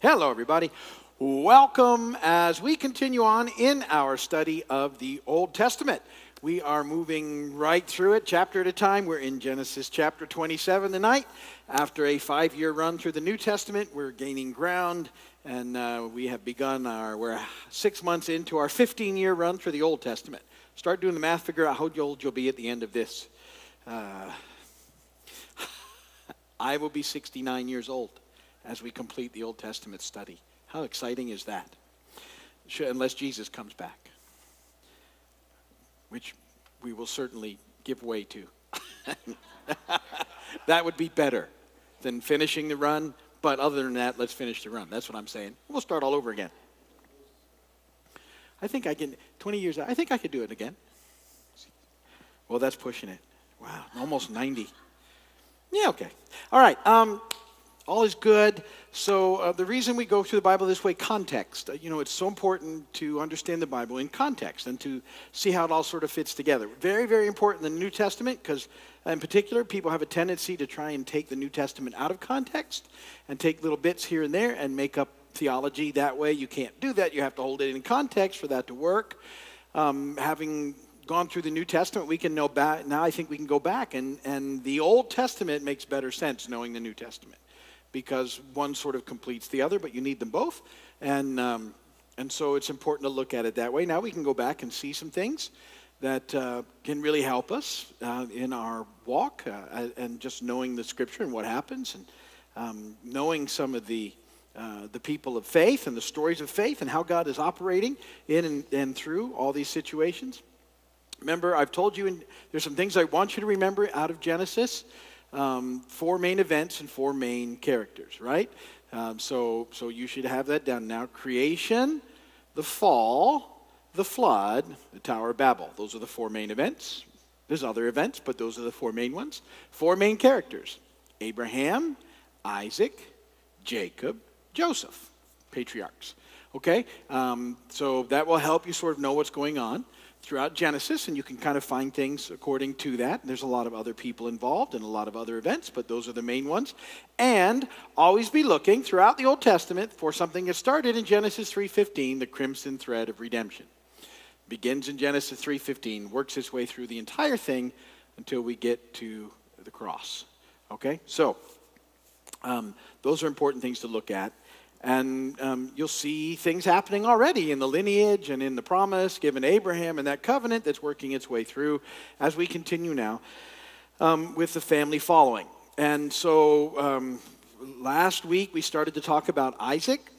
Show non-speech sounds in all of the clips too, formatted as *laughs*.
Hello, everybody. Welcome as we continue on in our study of the Old Testament. We are moving right through it, chapter at a time. We're in Genesis chapter 27 tonight. After a five year run through the New Testament, we're gaining ground, and uh, we have begun our, we're six months into our 15 year run through the Old Testament. Start doing the math, figure out how old you'll be at the end of this. Uh, *laughs* I will be 69 years old as we complete the Old Testament study. How exciting is that? Unless Jesus comes back, which we will certainly give way to. *laughs* that would be better than finishing the run, but other than that, let's finish the run. That's what I'm saying. We'll start all over again. I think I can, 20 years, I think I could do it again. Well, that's pushing it. Wow, almost 90. Yeah, okay. All right. Um, all is good. So, uh, the reason we go through the Bible this way, context. Uh, you know, it's so important to understand the Bible in context and to see how it all sort of fits together. Very, very important in the New Testament because, in particular, people have a tendency to try and take the New Testament out of context and take little bits here and there and make up theology that way. You can't do that. You have to hold it in context for that to work. Um, having gone through the New Testament, we can know back. Now I think we can go back, and, and the Old Testament makes better sense knowing the New Testament because one sort of completes the other, but you need them both. And, um, and so it's important to look at it that way. Now we can go back and see some things that uh, can really help us uh, in our walk uh, and just knowing the scripture and what happens and um, knowing some of the, uh, the people of faith and the stories of faith and how God is operating in and, and through all these situations. Remember, I've told you, and there's some things I want you to remember out of Genesis um, four main events and four main characters, right? Um, so, so you should have that down now. Creation, the fall, the flood, the Tower of Babel. Those are the four main events. There's other events, but those are the four main ones. Four main characters Abraham, Isaac, Jacob, Joseph, patriarchs. Okay? Um, so that will help you sort of know what's going on throughout Genesis, and you can kind of find things according to that. There's a lot of other people involved and a lot of other events, but those are the main ones. And always be looking throughout the Old Testament for something that started in Genesis 3:15, the crimson thread of redemption. Begins in Genesis 3:15, works its way through the entire thing until we get to the cross. Okay, so um, those are important things to look at. And um, you'll see things happening already in the lineage and in the promise given Abraham and that covenant that's working its way through as we continue now um, with the family following. And so um, last week we started to talk about Isaac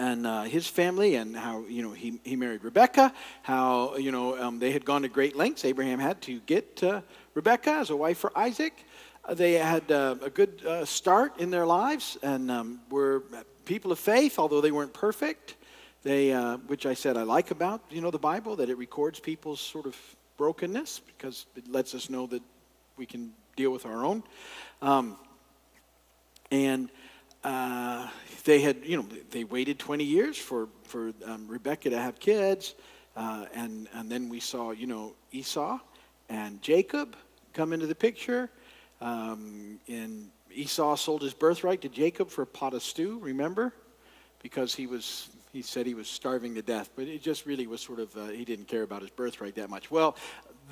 and uh, his family and how you know he, he married rebecca how you know um, they had gone to great lengths abraham had to get uh, rebecca as a wife for isaac they had uh, a good uh, start in their lives and um, were people of faith, although they weren't perfect. They, uh, which I said I like about you know the Bible that it records people's sort of brokenness because it lets us know that we can deal with our own. Um, and uh, they had you know they waited 20 years for for um, Rebecca to have kids, uh, and and then we saw you know Esau and Jacob come into the picture um, and Esau sold his birthright to Jacob for a pot of stew, remember? Because he was he said he was starving to death, but it just really was sort of uh, he didn't care about his birthright that much. Well,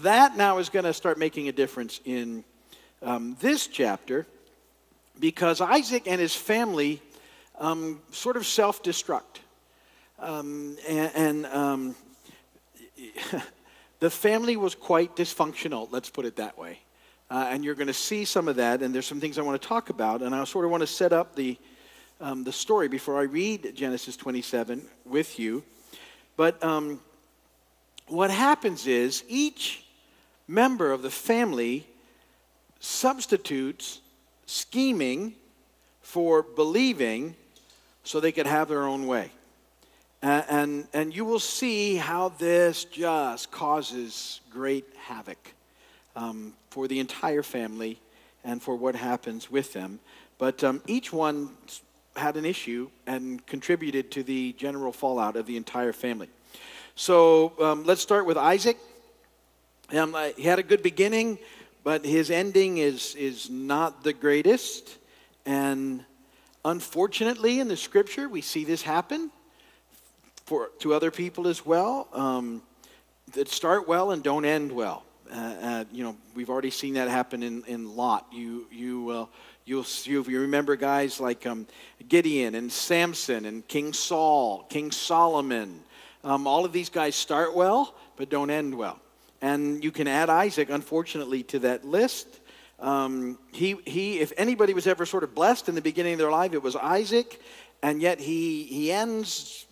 that now is going to start making a difference in um, this chapter because Isaac and his family um, sort of self destruct. Um, and, and um, *laughs* the family was quite dysfunctional, let's put it that way. Uh, and you're going to see some of that, and there's some things I want to talk about. And I sort of want to set up the, um, the story before I read Genesis 27 with you. But um, what happens is each member of the family substitutes scheming for believing so they could have their own way. And, and you will see how this just causes great havoc um, for the entire family and for what happens with them. But um, each one had an issue and contributed to the general fallout of the entire family. So um, let's start with Isaac. Um, he had a good beginning, but his ending is, is not the greatest. And unfortunately, in the scripture, we see this happen for, to other people as well um, that start well and don't end well. Uh, uh, you know, we've already seen that happen in, in Lot. You, you, uh, you'll, you, you remember guys like um, Gideon and Samson and King Saul, King Solomon. Um, all of these guys start well, but don't end well. And you can add Isaac, unfortunately, to that list. Um, he, he, if anybody was ever sort of blessed in the beginning of their life, it was Isaac, and yet he, he ends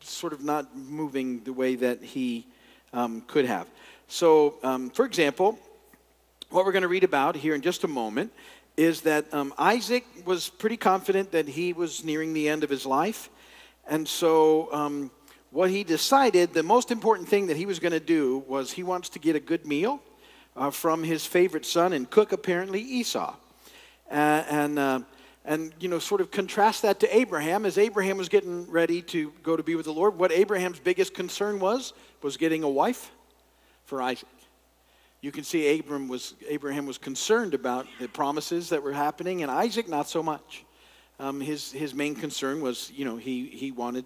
sort of not moving the way that he um, could have. So, um, for example, what we're going to read about here in just a moment is that um, Isaac was pretty confident that he was nearing the end of his life. And so, um, what he decided, the most important thing that he was going to do was he wants to get a good meal uh, from his favorite son and cook, apparently, Esau. Uh, and, uh, and, you know, sort of contrast that to Abraham. As Abraham was getting ready to go to be with the Lord, what Abraham's biggest concern was, was getting a wife for Isaac. You can see Abraham was, Abraham was concerned about the promises that were happening, and Isaac not so much. Um, his, his main concern was, you know, he, he wanted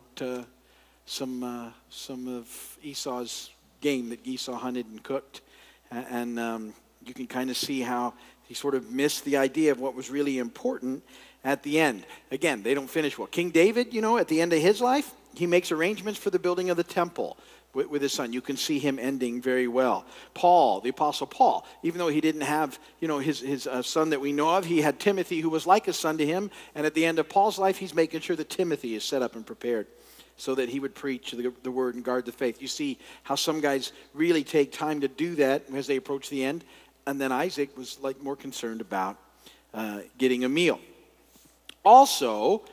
some, uh, some of Esau's game that Esau hunted and cooked. And um, you can kind of see how he sort of missed the idea of what was really important at the end. Again, they don't finish well. King David, you know, at the end of his life, he makes arrangements for the building of the temple with, with his son. You can see him ending very well. Paul, the Apostle Paul, even though he didn't have, you know, his, his uh, son that we know of, he had Timothy who was like a son to him. And at the end of Paul's life, he's making sure that Timothy is set up and prepared so that he would preach the, the word and guard the faith. You see how some guys really take time to do that as they approach the end. And then Isaac was like more concerned about uh, getting a meal. Also,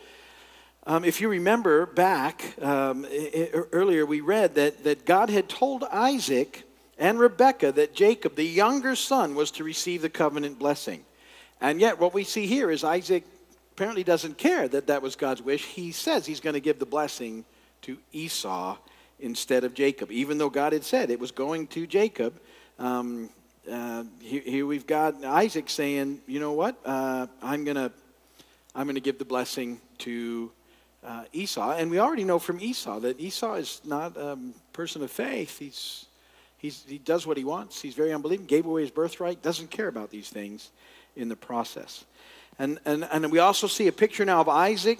um, if you remember back um, earlier, we read that, that God had told Isaac and Rebekah that Jacob, the younger son, was to receive the covenant blessing. And yet, what we see here is Isaac apparently doesn't care that that was God's wish. He says he's going to give the blessing to Esau instead of Jacob, even though God had said it was going to Jacob. Um, uh, here, here, we've got Isaac saying, "You know what? Uh, I'm gonna, I'm gonna give the blessing to uh, Esau." And we already know from Esau that Esau is not a person of faith. He's, he's, he does what he wants. He's very unbelieving. Gave away his birthright. Doesn't care about these things in the process. And, and, and we also see a picture now of Isaac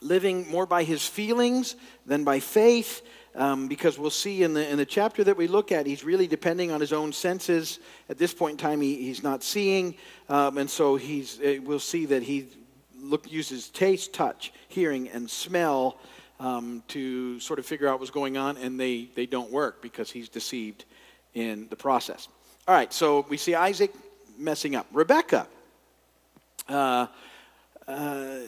living more by his feelings than by faith. Um, because we'll see in the, in the chapter that we look at, he's really depending on his own senses. At this point in time, he, he's not seeing, um, and so he's, uh, we'll see that he look, uses taste, touch, hearing, and smell um, to sort of figure out what's going on, and they, they don't work because he's deceived in the process. All right, so we see Isaac messing up. Rebecca. Uh, uh,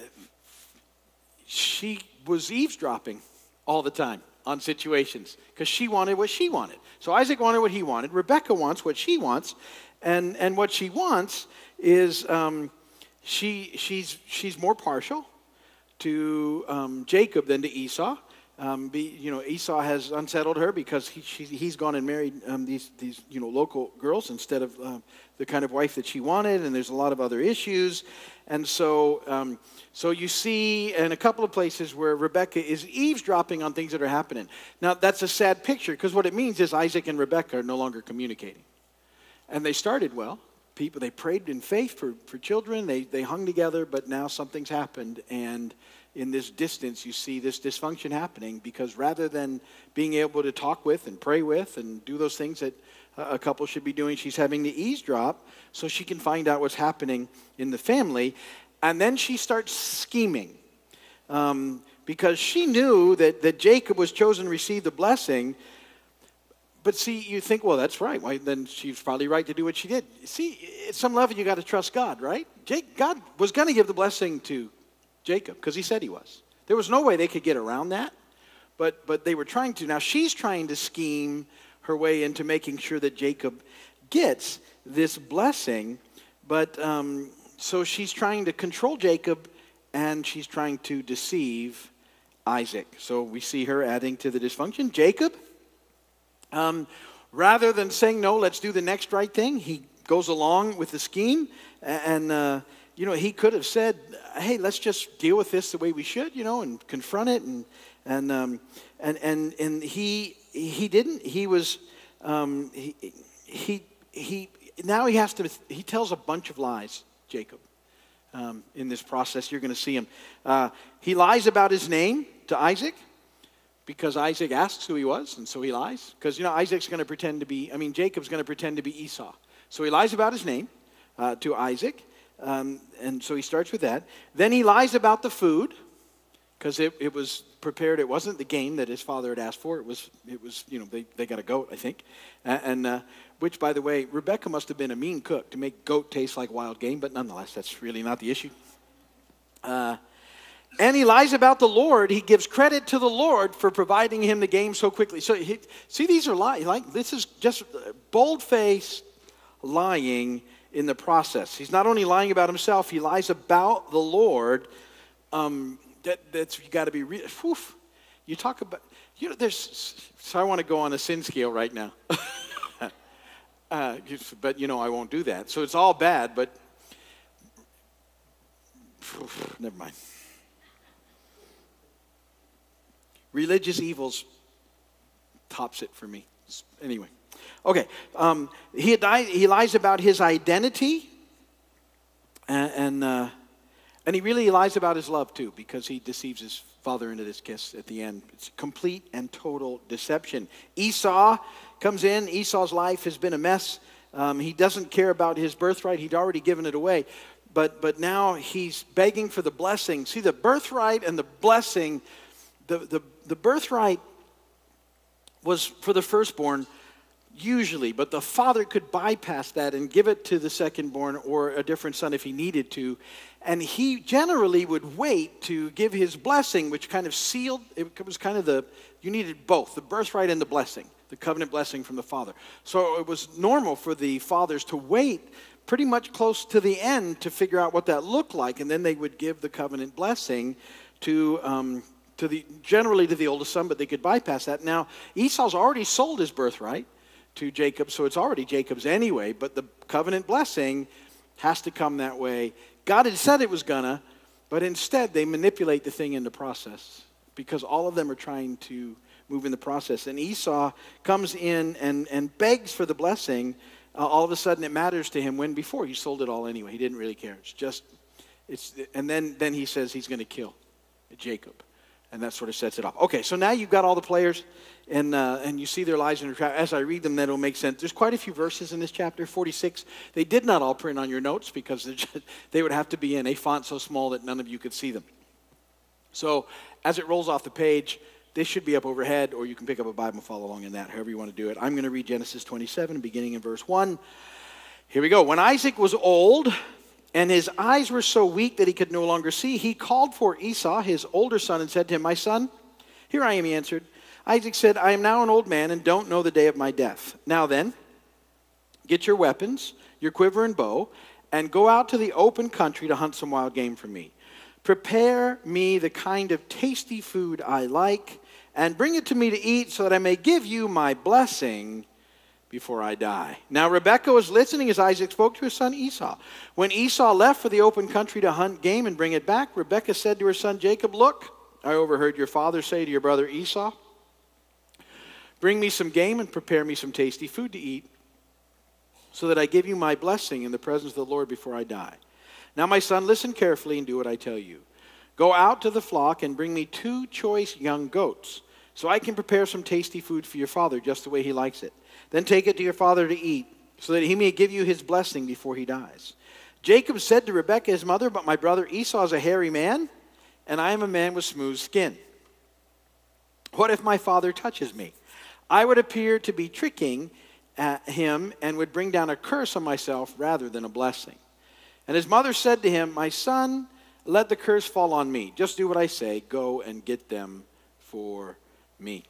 she was eavesdropping all the time on situations because she wanted what she wanted. So Isaac wanted what he wanted. Rebecca wants what she wants. And, and what she wants is um, she, she's, she's more partial to um, Jacob than to Esau. Um, be, you know, Esau has unsettled her because he, she, he's gone and married um, these, these, you know, local girls instead of uh, the kind of wife that she wanted, and there's a lot of other issues. And so, um, so you see in a couple of places where Rebecca is eavesdropping on things that are happening. Now, that's a sad picture because what it means is Isaac and Rebecca are no longer communicating. And they started well. People, they prayed in faith for, for children. They, they hung together, but now something's happened. And in this distance, you see this dysfunction happening because rather than being able to talk with and pray with and do those things that a couple should be doing, she's having to eavesdrop so she can find out what's happening in the family. And then she starts scheming um, because she knew that, that Jacob was chosen to receive the blessing. But see, you think, well, that's right. Why, then she's probably right to do what she did. See, at some level, you got to trust God, right? Jake, God was going to give the blessing to Jacob because he said he was. There was no way they could get around that, but, but they were trying to. Now she's trying to scheme her way into making sure that Jacob gets this blessing, but um, so she's trying to control Jacob and she's trying to deceive Isaac. So we see her adding to the dysfunction. Jacob, um, rather than saying, no, let's do the next right thing, he goes along with the scheme and, uh, you know, he could have said, hey, let's just deal with this the way we should, you know, and confront it. And, and, um, and, and, and he, he didn't. He was, um, he, he, he, now he has to, he tells a bunch of lies, Jacob. Um, in this process, you're going to see him. Uh, he lies about his name to Isaac because Isaac asks who he was, and so he lies. Because, you know, Isaac's going to pretend to be, I mean, Jacob's going to pretend to be Esau. So he lies about his name uh, to Isaac. Um, and so he starts with that. Then he lies about the food because it, it was prepared. It wasn't the game that his father had asked for. It was, it was you know, they, they got a goat, I think. And, uh, which, by the way, Rebecca must have been a mean cook to make goat taste like wild game, but nonetheless, that's really not the issue. Uh, and he lies about the Lord. He gives credit to the Lord for providing him the game so quickly. So, he, see, these are lies. Like, this is just bold faced lying in the process. He's not only lying about himself, he lies about the Lord. Um, that, that's you got to be real. You talk about you know. There's so I want to go on a sin scale right now, *laughs* uh, but you know I won't do that. So it's all bad, but never mind. Religious evils tops it for me. Anyway, okay. Um, he, he lies about his identity and. and uh, and he really lies about his love too, because he deceives his father into this kiss at the end. It's complete and total deception. Esau comes in. Esau's life has been a mess. Um, he doesn't care about his birthright. He'd already given it away. But, but now he's begging for the blessing. See, the birthright and the blessing, the, the, the birthright was for the firstborn usually, but the father could bypass that and give it to the secondborn or a different son if he needed to. And he generally would wait to give his blessing, which kind of sealed, it was kind of the, you needed both, the birthright and the blessing, the covenant blessing from the father. So it was normal for the fathers to wait pretty much close to the end to figure out what that looked like, and then they would give the covenant blessing to, um, to the, generally to the oldest son, but they could bypass that. Now, Esau's already sold his birthright to Jacob, so it's already Jacob's anyway, but the covenant blessing has to come that way. God had said it was gonna, but instead they manipulate the thing in the process because all of them are trying to move in the process. And Esau comes in and, and begs for the blessing. Uh, all of a sudden it matters to him when before he sold it all anyway. He didn't really care. It's just, it's, and then, then he says he's to kill Jacob. And that sort of sets it off. Okay, so now you've got all the players and, uh, and you see their lives in a trap. As I read them, that'll make sense. There's quite a few verses in this chapter, 46. They did not all print on your notes because just, *laughs* they would have to be in a font so small that none of you could see them. So as it rolls off the page, this should be up overhead, or you can pick up a Bible and follow along in that, however you want to do it. I'm going to read Genesis 27, beginning in verse 1. Here we go. When Isaac was old, and his eyes were so weak that he could no longer see, he called for Esau, his older son, and said to him, My son, here I am, he answered. Isaac said, I am now an old man and don't know the day of my death. Now then, get your weapons, your quiver and bow, and go out to the open country to hunt some wild game for me. Prepare me the kind of tasty food I like, and bring it to me to eat so that I may give you my blessing before I die. Now Rebekah was listening as Isaac spoke to his son Esau. When Esau left for the open country to hunt game and bring it back, Rebekah said to her son Jacob, Look, I overheard your father say to your brother Esau, Bring me some game and prepare me some tasty food to eat, so that I give you my blessing in the presence of the Lord before I die. Now, my son, listen carefully and do what I tell you. Go out to the flock and bring me two choice young goats, so I can prepare some tasty food for your father, just the way he likes it. Then take it to your father to eat, so that he may give you his blessing before he dies. Jacob said to Rebekah, his mother, But my brother Esau is a hairy man, and I am a man with smooth skin. What if my father touches me? I would appear to be tricking uh, him and would bring down a curse on myself rather than a blessing. And his mother said to him, My son, let the curse fall on me. Just do what I say. Go and get them for me.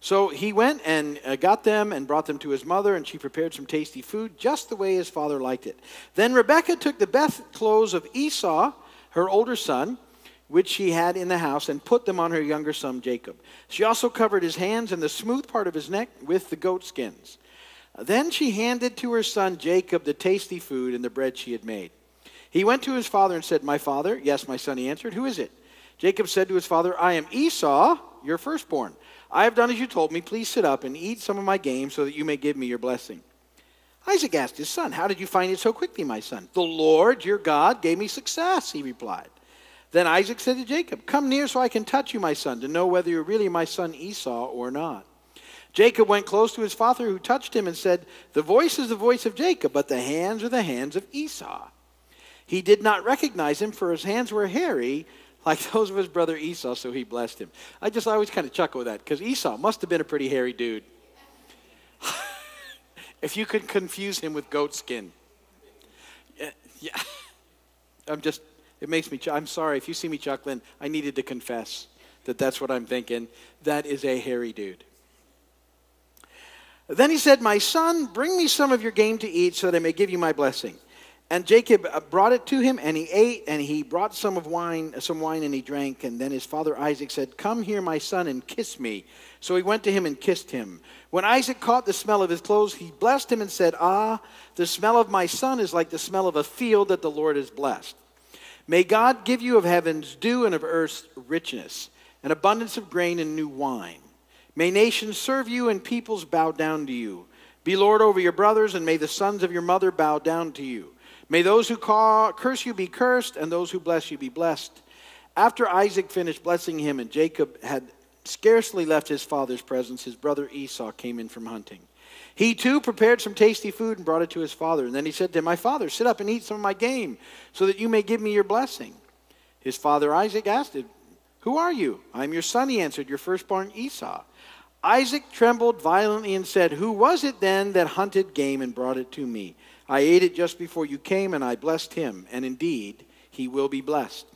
So he went and uh, got them and brought them to his mother, and she prepared some tasty food just the way his father liked it. Then Rebekah took the best clothes of Esau, her older son, which she had in the house, and put them on her younger son Jacob. She also covered his hands and the smooth part of his neck with the goat skins. Then she handed to her son Jacob the tasty food and the bread she had made. He went to his father and said, My father? Yes, my son, he answered. Who is it? Jacob said to his father, I am Esau, your firstborn. I have done as you told me. Please sit up and eat some of my game so that you may give me your blessing. Isaac asked his son, How did you find it so quickly, my son? The Lord, your God, gave me success, he replied. Then Isaac said to Jacob, Come near so I can touch you, my son, to know whether you're really my son Esau or not. Jacob went close to his father, who touched him and said, The voice is the voice of Jacob, but the hands are the hands of Esau. He did not recognize him, for his hands were hairy, like *laughs* those of his brother Esau, so he blessed him. I just always kind of chuckle with that, because Esau must have been a pretty hairy dude. *laughs* if you could confuse him with goat skin. Yeah, yeah. *laughs* I'm just, it makes me, ch- I'm sorry. If you see me chuckling, I needed to confess that that's what I'm thinking. That is a hairy dude. Then he said, My son, bring me some of your game to eat so that I may give you my blessing. And Jacob uh, brought it to him, and he ate, and he brought some of wine, some wine, and he drank. And then his father Isaac said, "Come here, my son, and kiss me." So he went to him and kissed him. When Isaac caught the smell of his clothes, he blessed him and said, "Ah, the smell of my son is like the smell of a field that the Lord has blessed." May God give you of heaven's dew and of earth's richness, an abundance of grain and new wine. May nations serve you and peoples bow down to you. Be Lord over your brothers, and may the sons of your mother bow down to you. May those who call, curse you be cursed, and those who bless you be blessed. After Isaac finished blessing him, and Jacob had scarcely left his father's presence, his brother Esau came in from hunting. He too prepared some tasty food and brought it to his father. And then he said to him, My father, sit up and eat some of my game, so that you may give me your blessing. His father Isaac asked him, Who are you? I am your son, he answered, your firstborn Esau. Isaac trembled violently and said, Who was it then that hunted game and brought it to me? I ate it just before you came, and I blessed him, and indeed he will be blessed.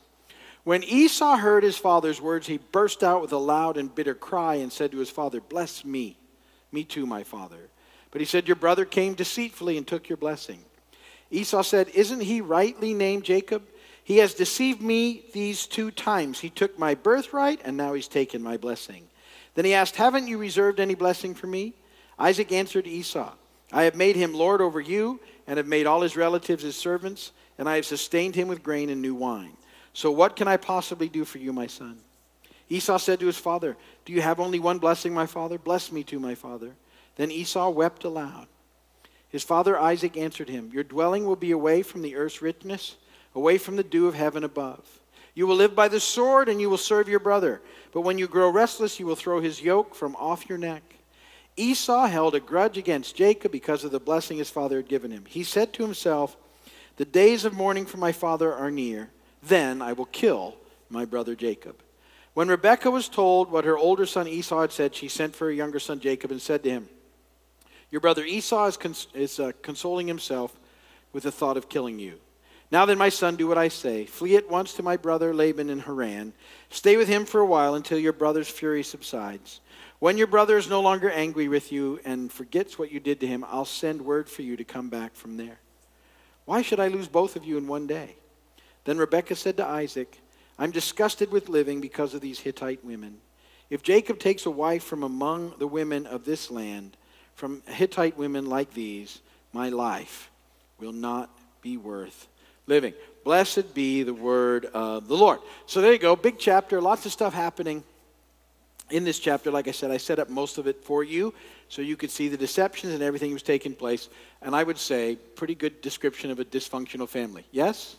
When Esau heard his father's words, he burst out with a loud and bitter cry and said to his father, Bless me, me too, my father. But he said, Your brother came deceitfully and took your blessing. Esau said, Isn't he rightly named Jacob? He has deceived me these two times. He took my birthright, and now he's taken my blessing. Then he asked, Haven't you reserved any blessing for me? Isaac answered Esau, I have made him lord over you and have made all his relatives his servants, and I have sustained him with grain and new wine. So what can I possibly do for you, my son? Esau said to his father, Do you have only one blessing, my father? Bless me too, my father. Then Esau wept aloud. His father Isaac answered him, Your dwelling will be away from the earth's richness, away from the dew of heaven above. You will live by the sword, and you will serve your brother. But when you grow restless, you will throw his yoke from off your neck. Esau held a grudge against Jacob because of the blessing his father had given him. He said to himself, The days of mourning for my father are near. Then I will kill my brother Jacob. When Rebekah was told what her older son Esau had said, she sent for her younger son Jacob and said to him, Your brother Esau is, cons- is uh, consoling himself with the thought of killing you. Now then, my son, do what I say. Flee at once to my brother Laban in Haran. Stay with him for a while until your brother's fury subsides. When your brother is no longer angry with you and forgets what you did to him, I'll send word for you to come back from there. Why should I lose both of you in one day? Then Rebekah said to Isaac, I'm disgusted with living because of these Hittite women. If Jacob takes a wife from among the women of this land, from Hittite women like these, my life will not be worth living. Blessed be the word of the Lord. So there you go, big chapter, lots of stuff happening in this chapter, like I said, I set up most of it for you so you could see the deceptions and everything that was taking place. And I would say, pretty good description of a dysfunctional family. Yes?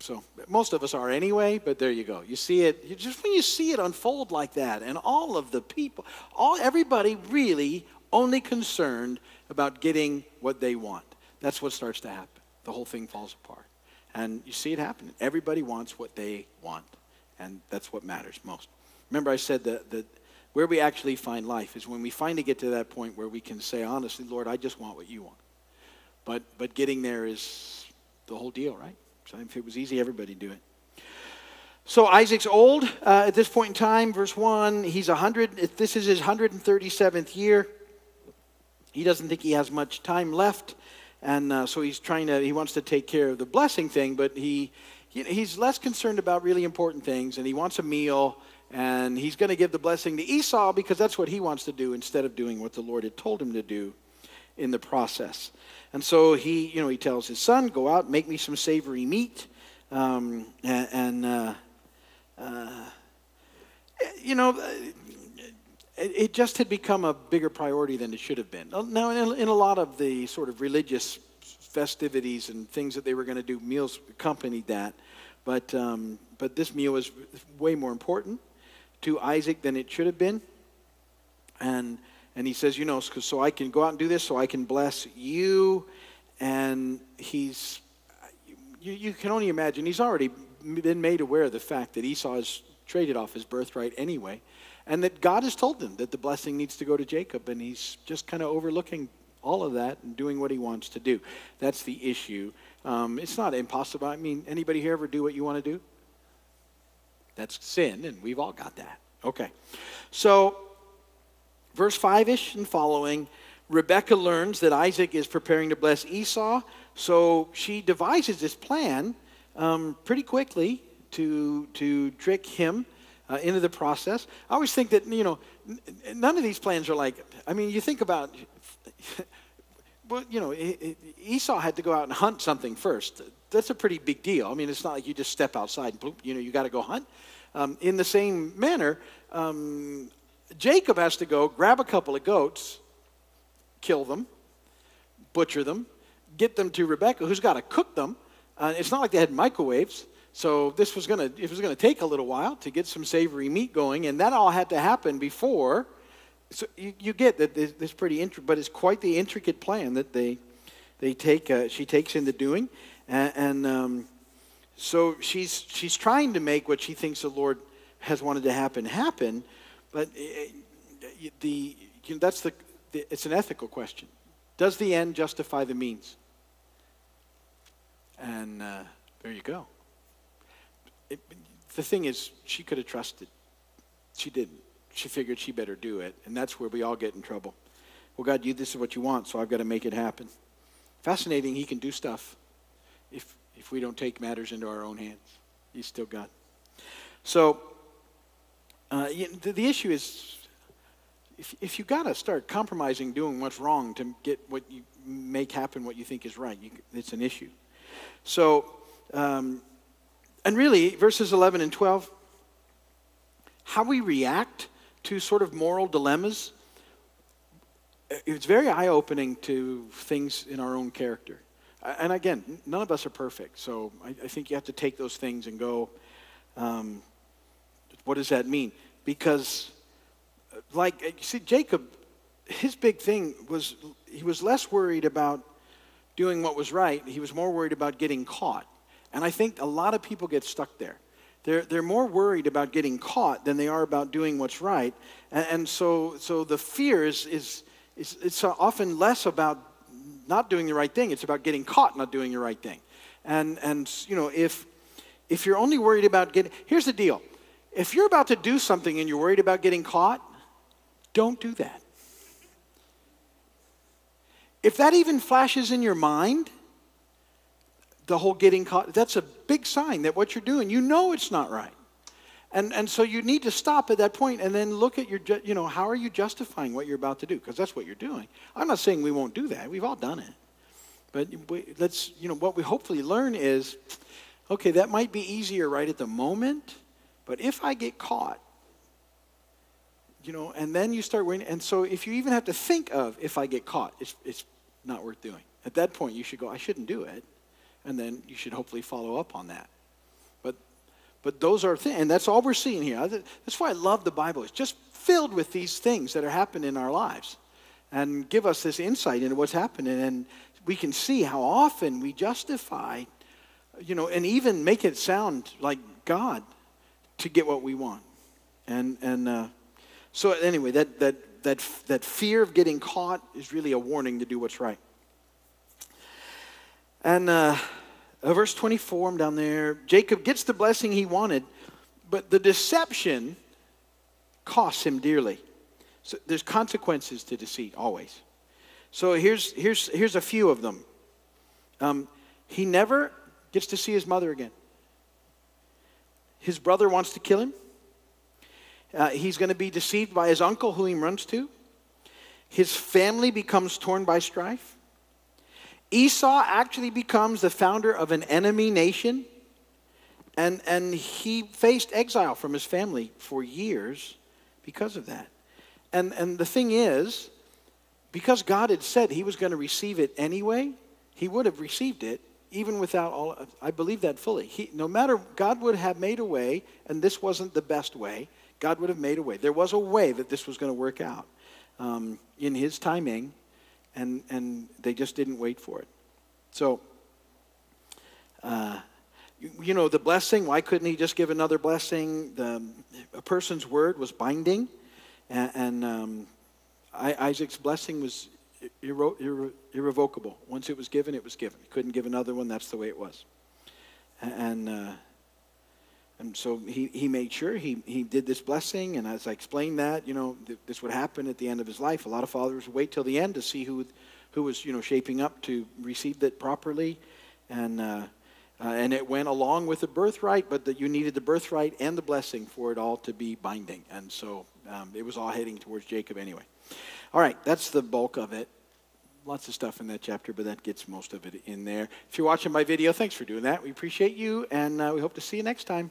So most of us are anyway, but there you go. You see it, just when you see it unfold like that, and all of the people, all everybody really only concerned about getting what they want. That's what starts to happen. The whole thing falls apart. And you see it happening. Everybody wants what they want. And that's what matters most. Remember, I said that, that where we actually find life is when we finally get to that point where we can say, honestly, Lord, I just want what you want. But, but getting there is the whole deal, right? So if it was easy, everybody'd do it. So Isaac's old uh, at this point in time. Verse 1, he's 100, this is his 137th year. He doesn't think he has much time left. And uh, so he's trying to, he wants to take care of the blessing thing, but he, he's less concerned about really important things. And he wants a meal and he's going to give the blessing to Esau because that's what he wants to do instead of doing what the Lord had told him to do. in the process. And so he, you know, he tells his son, "Go out, make me some savory meat," um, and, and uh, uh, you know, it just had become a bigger priority than it should have been. Now, in a lot of the sort of religious festivities and things that they were going to do, meals accompanied that. But, um, but this meal was way more important to Isaac than it should have been. And, and he says, you know, so I can go out and do this, so I can bless you. And he's, you, you can only imagine, he's already been made aware of the fact that Esau has traded off his birthright anyway. And that God has told him that the blessing needs to go to Jacob, and he's just kind of overlooking all of that and doing what he wants to do. That's the issue. Um, it's not impossible. I mean, anybody here ever do what you want to do? That's sin, and we've all got that. Okay. So, verse 5 ish and following, Rebecca learns that Isaac is preparing to bless Esau. So she devises this plan um, pretty quickly to, to trick him uh, into the process. I always think that, you know, none of these plans are like, I mean, you think about *laughs* well, you know, Esau had to go out and hunt something first. That's a pretty big deal. I mean, it's not like you just step outside and boom, you know, you got to go hunt. Um, in the same manner, um, Jacob has to go grab a couple of goats, kill them, butcher them, get them to Rebecca, who's got to cook them. Uh, it's not like they had microwaves. So this was to it was to take a little while to get some savory meat going, and that all had to happen before so you, you get that this, this pretty but it's quite the intricate plan that they they take. Uh, she takes into doing, and, and um, so she's she's trying to make what she thinks the Lord has wanted to happen happen, but uh, the you know, that's the, the it's an ethical question. Does the end justify the means? And uh, there you go. It, the thing is, she could have trusted. She didn't she figured she better do it. And that's where we all get in trouble. Well, God, you, this is what you want, so I've got to make it happen. Fascinating, he can do stuff if, if we don't take matters into our own hands. He's still God. So, uh, the, the issue is if, if you got to start compromising doing what's wrong to get what you make happen, what you think is right, you, it's an issue. So, um, and really, verses 11 and 12, how we react to sort of moral dilemmas, it's very eye opening to things in our own character. And again, none of us are perfect. So I, I think you have to take those things and go, um, what does that mean? Because, like, you see, Jacob, his big thing was he was less worried about doing what was right, he was more worried about getting caught. And I think a lot of people get stuck there. They're, they're more worried about getting caught than they are about doing what's right. And, and so, so the fear is, is, is it's often less about not doing the right thing. It's about getting caught not doing the right thing. And, and you know, if, if you're only worried about getting, here's the deal. If you're about to do something and you're worried about getting caught, don't do that. If that even flashes in your mind, the whole getting caught, that's a big sign that what you're doing, you know it's not right. And, and so you need to stop at that point and then look at your, you know, how are you justifying what you're about to do? Because that's what you're doing. I'm not saying we won't do that. We've all done it. But we, let's, you know, what we hopefully learn is, okay, that might be easier right at the moment, but if I get caught, you know, and then you start winning. And so if you even have to think of if I get caught, it's, it's not worth doing. At that point, you should go, I shouldn't do it and then you should hopefully follow up on that. But, those are things, and that's all we're seeing here. That's why I love the Bible. It's just filled with these things that are happening in our lives and give us this insight into what's happening. And we can see how often we justify, you know, and even make it sound like God to get what we want. And, and uh, so, anyway, that, that, that, that fear of getting caught is really a warning to do what's right. And uh, uh, verse 24, I'm down there. Jacob gets the blessing he wanted, but the deception costs him dearly. So there's consequences to deceit, always. So here's, here's, here's a few of them. Um, he never gets to see his mother again. His brother wants to kill him. Uh, he's going to be deceived by his uncle, who he runs to. His family becomes torn by strife. Esau actually becomes the founder of an enemy nation. And, and he faced exile from his family for years because of that. And, and the thing is, because God had said he was going to receive it anyway, he would have received it even without all. I believe that fully. He, no matter, God would have made a way, and this wasn't the best way, God would have made a way. There was a way that this was going to work out um, in his timing, and, and they just didn't wait for it. So, uh, you, you, know, the blessing, why couldn't he just give another blessing? The, a person's word was binding, and, and um, I, Isaac's blessing was irre, irre, irrevocable. Once it was given, it was given. He couldn't give another one, that's the way it was. And. Uh, and so he, he made sure he, he did this blessing. And as I explained that, you know, th- this would happen at the end of his life. A lot of fathers wait till the end to see who, who was, you know, shaping up to receive it properly. And, uh, uh, and it went along with the birthright, but that you needed the birthright and the blessing for it all to be binding. And so um, it was all heading towards Jacob anyway. All right, that's the bulk of it. Lots of stuff in that chapter, but that gets most of it in there. If you're watching my video, thanks for doing that. We appreciate you, and uh, we hope to see you next time.